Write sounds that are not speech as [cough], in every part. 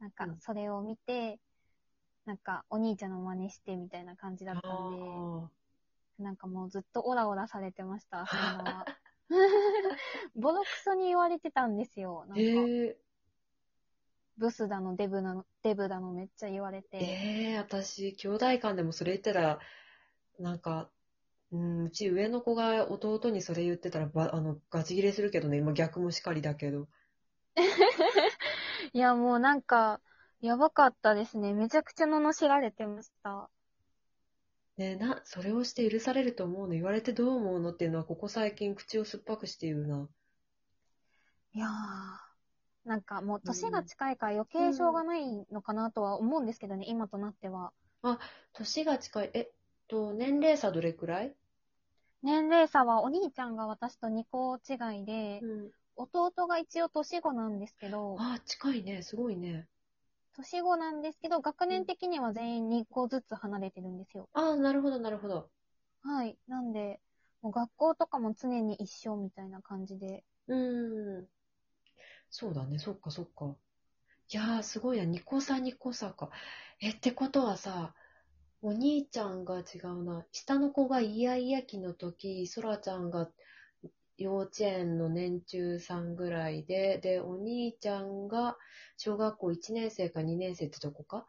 なんかうんそれを見て、なんかお兄ちゃんの真似してみたいな感じだったんあで、なんかもうずっとオラオラされてました、[laughs] そんなは。[laughs] ボロクソに言われてたんですよ。なんーか、へえ。ブスだの、デブだの、デブだのめっちゃ言われて。ええ私、兄弟間でもそれ言ったら、なんか、うん、うち上の子が弟にそれ言ってたら、ばあの、ガチギレするけどね、今逆もしかりだけど。[laughs] いや、もうなんか、やばかったですね。めちゃくちゃ罵られてました。ねな、それをして許されると思うの？言われてどう思うのっていうのは、ここ最近口を酸っぱくしているな。いやー。なんかもう年が近いから余計しょうがないのかなとは思うんですけどね、今となっては。年が近い、えっと、年齢差どれくらい？年齢差はお兄ちゃんが私と2個違いで、うん。弟が一応年子なんですけど、あ、近いね、すごいね。年子なんですけど、学年的には全員2個ずつ離れてるんですよ。あ、なるほど、なるほど。はい。なんで、もう学校とかも常に一緒みたいな感じで。うーん。そうだね、そっかそっか。いやー、すごいな、2個差2個差か。え、ってことはさ、お兄ちゃんが違うな。下の子がイヤイヤ期の時、そらちゃんが幼稚園の年中さんぐらいで、で、お兄ちゃんが小学校1年生か2年生ってとこか？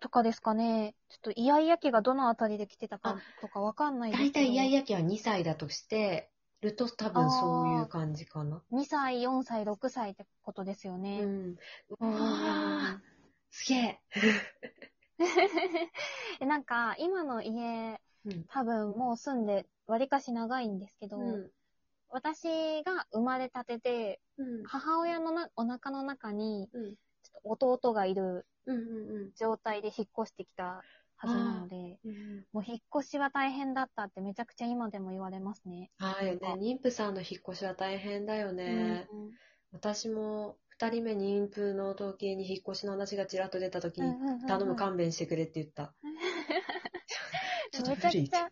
とかですかね。ちょっとイヤイヤ期がどのあたりで来てたかとかわかんないですけど。大体イヤイヤ期は2歳だとしてると多分そういう感じかな。2歳、4歳、6歳ってことですようね。ん。うんうわーすげえ。え [laughs] なんか、今の家、うん。多分もう住んで、わりかし長いんですけど、うん。私が生まれたてで、うん。母親のなお腹の中に、うん。ちょっと弟がいるうんうん状態で引っ越してきたはずなので、うん。もう引っ越しは大変だったってめちゃくちゃ今でも言われますね。はいよね。妊婦さんの引っ越しは大変だよね。うん私も二人目妊婦の時に引っ越しの話がちらっと出た時に、頼む勘弁してくれって言った。[laughs] ちょっとめちゃ無理くちゃ、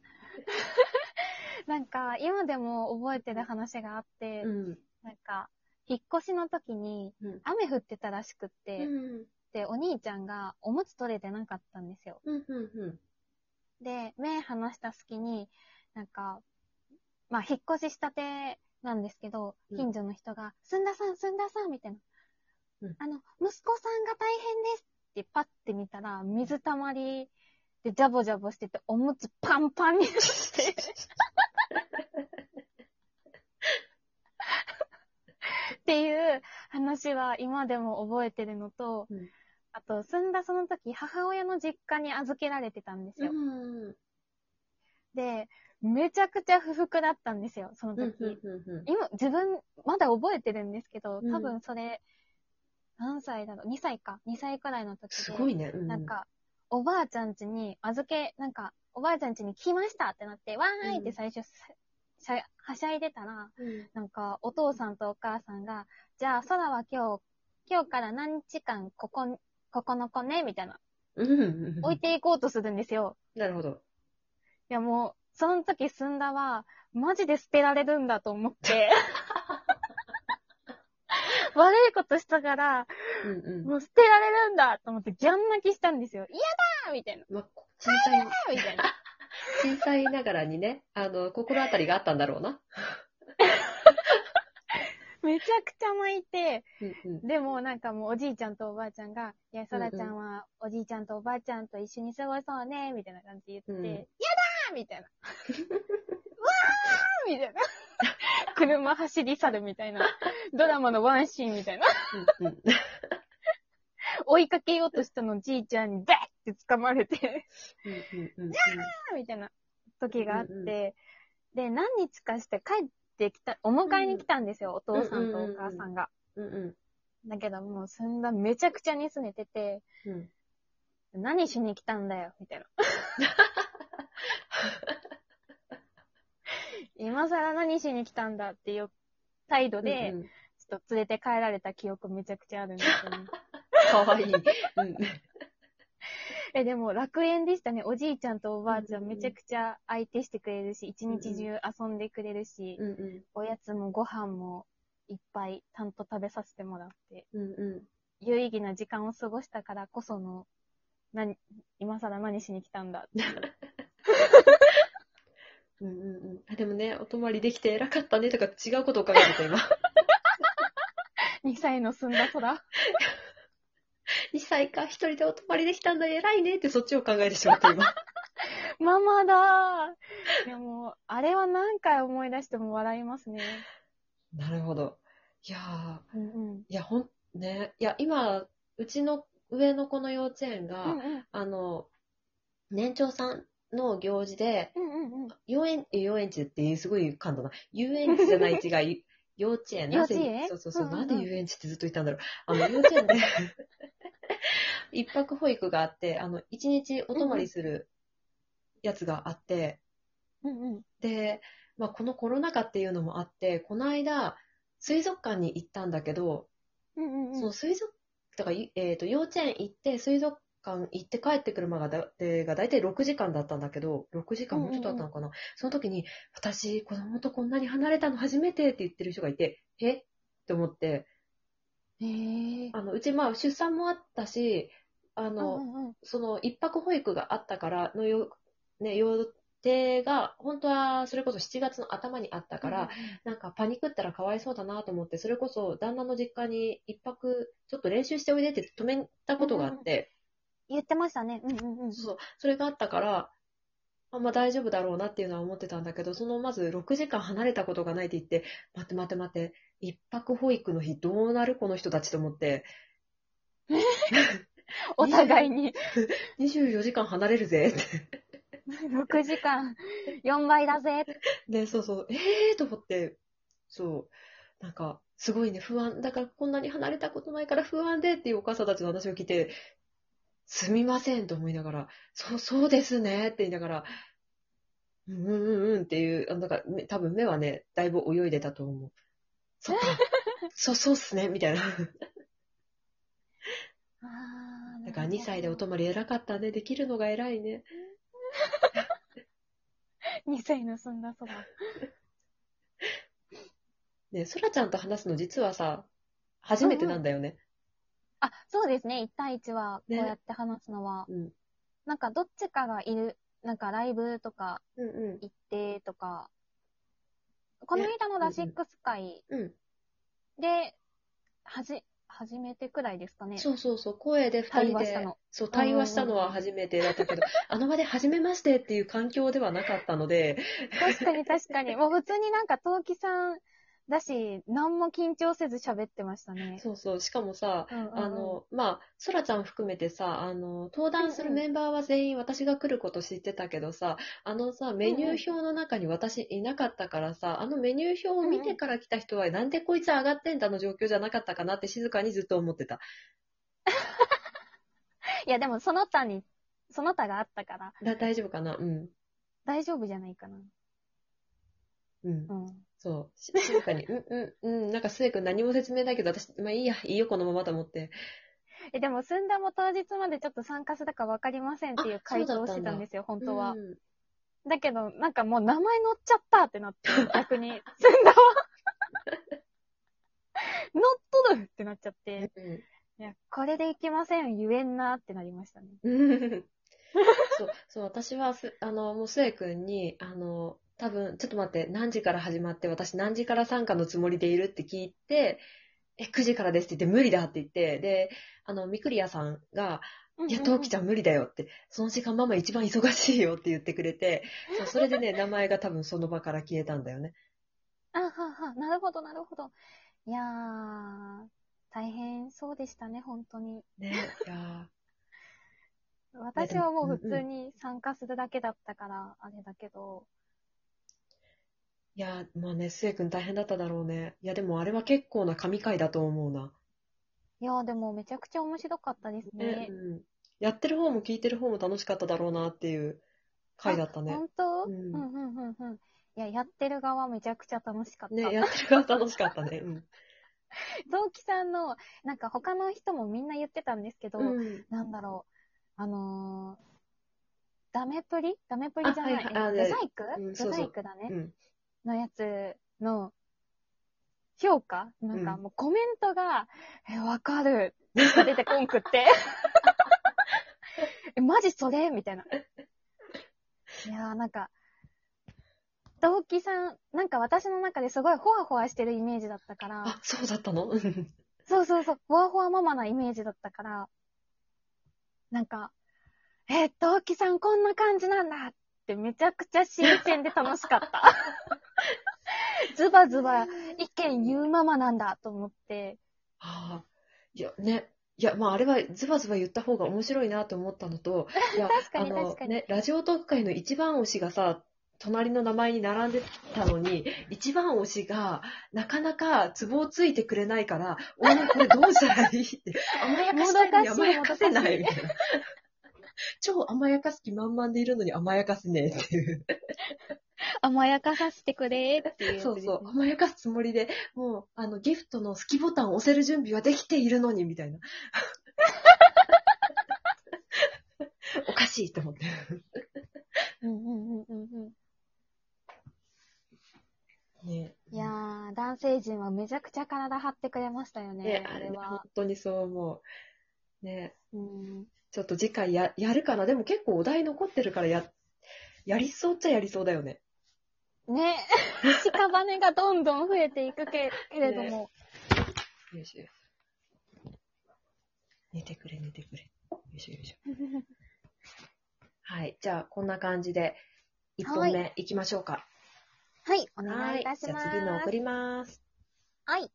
なんか今でも覚えてる話があって、うん。なんか、引っ越しの時にうん。雨降ってたらしくって、うん。で、お兄ちゃんがおむつ取れてなかったんですよ。うん。うん。で、目離した隙に、なんか、まあ、引っ越ししたてなんですけど、うん近所の人が、すんださん、すんださん、みたいな。うんあの、息子さんが大変ですってパッて見たら、水たまりでジャボジャボしてて、おむつパンパンになって、[laughs] っていう話は今でも覚えてるのと、うんあと、住んだその時、母親の実家に預けられてたんですよ。うん。で、めちゃくちゃ不服だったんですよ、そのうん。時。うん。今、自分、まだ覚えてるんですけど、うん多分それ、何歳だろう ?2 歳か。2歳くらいの時で。すごいね。うなん、か、おばあちゃん家に預け、なんか、おばあちゃん家に来ましたってなって、わーいって最初、しゃはしゃいでたら、うん。なんか、お父さんとお母さんが、じゃあ、空は今日、今日から何日間、ここ、ここの子ね、みたいな、うん。置いていこうとするんですよ。なるほど。いやもう、その時すんだは、マジで捨てられるんだと思って。[laughs] 悪いことしたから、うんうん。もう捨てられるんだと思ってギャン泣きしたんですよ。嫌だーみたいな。まあ、小さい、みたいな。小さいながらにね、あの、心当たりがあったんだろうな。[laughs] めちゃくちゃ泣いて、うんうん。でもなんかもうおじいちゃんとおばあちゃんが、いや、そらちゃんはおじいちゃんとおばあちゃんと一緒に過ごそうね、みたいな感じで言って、うんやだーみたいな。[laughs] わーみたいな。車走り去るみたいな。ドラマのワンシーンみたいな。うんうん。[laughs] 追いかけようとしたのじいちゃんにダッって掴まれて、うんうんうんみたいな時があって、うんうんで、何日かして帰ってきた、お迎えに来たんですよ、お父さんとお母さんが。うんうん。だけどもう、そんなめちゃくちゃに拗ねてて、うん。何しに来たんだよ、みたいな。[laughs] 今更何しに来たんだっていう態度で、うんうんちょっと連れて帰られた記憶めちゃくちゃあるんですよね。[laughs] かわいい。うん。え、でも楽園でしたね。おじいちゃんとおばあちゃうんめちゃくちゃ相手してくれるし、一日中遊んでくれるし、うんうん。おやつもご飯もいっぱいちゃんと食べさせてもらって。うんうん。有意義な時間を過ごしたからこその、何、今更何しに来たんだって。[laughs] うんうんうん。あでもね、お泊まりできて偉かったねとか違うことを考えてた今。[laughs] 2歳の澄んだ空。2歳か、一人でお泊まりできたんだ、偉いねってそっちを考えてしまった今。[laughs] ママだーでも、あれは何回思い出しても笑いますね。なるほど。いやー、うんうん。いや、ほん、ね、いや、今、うちの上の子の幼稚園が、うんうん。あの、年長さんの行事で、うんうんうん。遊園、え遊園地ってすごい感動な。遊園地じゃない違い。[laughs] 幼稚園。なぜ幼稚園？そうそうそう。うんうんうんなんで遊園地ってずっと言ったんだろう。あの、幼稚園で、[laughs] [laughs] 一泊保育があって、あの、一日お泊まりするやつがあって、うんうん。で、まあ、このコロナ禍っていうのもあって、この間、水族館に行ったんだけど、うんうんうん。その水族、だから、いえっ、と、幼稚園行って、水族館行って帰ってくるまでが大体6時間だったんだけど、6時間もうちょっとだったのかな、その時に、私、子供とこんなに離れたの初めてって言ってる人がいて、え？って思って、へえ。あの、うち、まあ、出産もあったし、あの、うんうんうんその、一泊保育があったからのよ、ね、予定が、本当は、それこそ7月の頭にあったから、、なんかパニックったらかわいそうだなと思って、それこそ旦那の実家に一泊ちょっと練習しておいでって止めたことがあって、言ってましたね。うんうんうん。そう、それがあったから、あまあ大丈夫だろうなっていうのは思ってたんだけど、そのまず6時間離れたことがないって言って、待って待って待って、一泊保育の日どうなるこの人たちと思って、[laughs] お互いに？[laughs] 24時間離れるぜって。[laughs] 6時間。4倍だぜ。で、そうそう、えーと思って、そう、なんか、すごいね、不安、だからこんなに離れたことないから不安でっていうお母さんたちの話を聞いて、すみませんと思いながら、そう、そうですねって言いながら、うんうんうんうんっていう、あなんか、ね多分目はね、だいぶ泳いでたと思う。そっか、[laughs] そう、そうっすね、みたいな。あーだから2歳でお泊まり偉かったね、できるのが偉いね。[laughs] 2歳の澄んだ空。ね、そらちゃんと話すの実はさ、初めてなんだよね。あ、そうですね。1対1は、こうねやって話すのは。うん。なんか、どっちかがいる、なんか、ライブとかうんうん。行ってとか、この間のラシックス会うん。で、はじ、初めてくらいですかね。そうそうそう、声で二人で対話したの、そう、対話したのは初めてだったけど、[laughs] あの場で初めましてっていう環境ではなかったので、確かに確かに。もう普通になんか、陶器さんだし、何も緊張せず喋ってましたね。そうそう、しかもさ、うんうんうんあの、まあ、そらちゃん含めてさ、あの、登壇するメンバーは全員私が来ること知ってたけどさ、あのさ、メニュー表の中に私いなかったからさ、あのメニュー表を見てから来た人は、なんでこいつ上がってんだの状況じゃなかったかなって静かにずっと思ってた。[laughs] いや、でもその他に、その他があったから、だ大丈夫かな？うん。大丈夫じゃないかな。うんう。ん。そう。し静かに、うん、うん、うん。なんか、スエ君何も説明ないけど、私、まあいいや、いいよ、このままと思って。え、でも、すんだも当日までちょっと参加するか分かりませんっていうあ回答をしてたんですよ、本当は。うんだけど、なんかもう名前載っちゃったってなって、逆に、すんだは、[laughs] 乗っとるってなっちゃって、いや、これでいけません、言えんなってなりましたね。うん。[laughs] そう、そう、私はす、あの、もうスエ君に、あの、多分、ちょっと待って、何時から始まって、私何時から参加のつもりでいるって聞いて、え、9時からですって言って、無理だって言って、で、あの、みくりやさんが、いや、トウキちゃん。無理だよって、その時間ママ一番忙しいよって言ってくれて、そうそれでね、[laughs] 名前が多分その場から消えたんだよね。あはは、なるほど、なるほど。いやー、大変そうでしたね、本当に。ね、いや私はもう普通に参加するだけだったから、あれだけど、ーいやー、まあね、スエ君大変だっただろうね。いや、でもあれは結構な神回だと思うな。いやーでもめちゃくちゃ面白かったですねね。うん、やってる方も聞いてる方も楽しかっただろうなっていう回だったね。本当？ううんん、うん、うん、うん。いや、やってる側めちゃくちゃ楽しかった。ね、やってる側楽しかったね。うん。[laughs] 同期さんの、なんか他の人もみんな言ってたんですけど、うんなんだろう、あのー、ダメプリ？ダメプリじゃない、あはいはいブザイク、うんそうそう。ブザイクだね、うん。のやつの評価？なんかうん。もうコメントが、え、わかる。出てこんくって。[laughs] え、マジそれ？みたいな。いやーなんか、同期さん、なんか私の中ですごいホワホワしてるイメージだったから、あ、そうだったの？うん。そうそうそう、ホワホワママなイメージだったから、なんか、えー、同期さんこんな感じなんだってめちゃくちゃ新鮮で楽しかった。[laughs] ズバズバ意見言うママなんだと思って、ああ、いや、ね。いや、まあ、あれはズバズバ言った方が面白いなと思ったのと、いや、[laughs] 確かにあの確かにね、ラジオ特会の一番推しがさ、隣の名前に並んでたのに、一番推しが、なかなかツボをついてくれないから、お前これどうしたらいい？って、甘やかしたい甘やかせないみたいな。超甘やかす気満々でいるのに甘やかせねえっていう。甘やかさせてくれっていうそうそう。甘やかすつもりで、もう、あの、ギフトの好きボタンを押せる準備はできているのに、みたいな。[laughs] おかしいと思って。うんうんうんうんうん。ねいやー、男性陣はめちゃくちゃ体張ってくれましたよね、ね、あれは本。当にそう思う。ねうん、ちょっと次回や、やるかな。でも結構お題残ってるからや、やりそうっちゃやりそうだよね。ね、屍がどんどん増えていくけけれども、よいしょ。寝てくれ、寝てくれ。よいしょよいしょ。[laughs] はい。じゃあ、こんな感じで、1本目いきましょうか。はい、お願いいたします。じゃあ次の送ります。はい。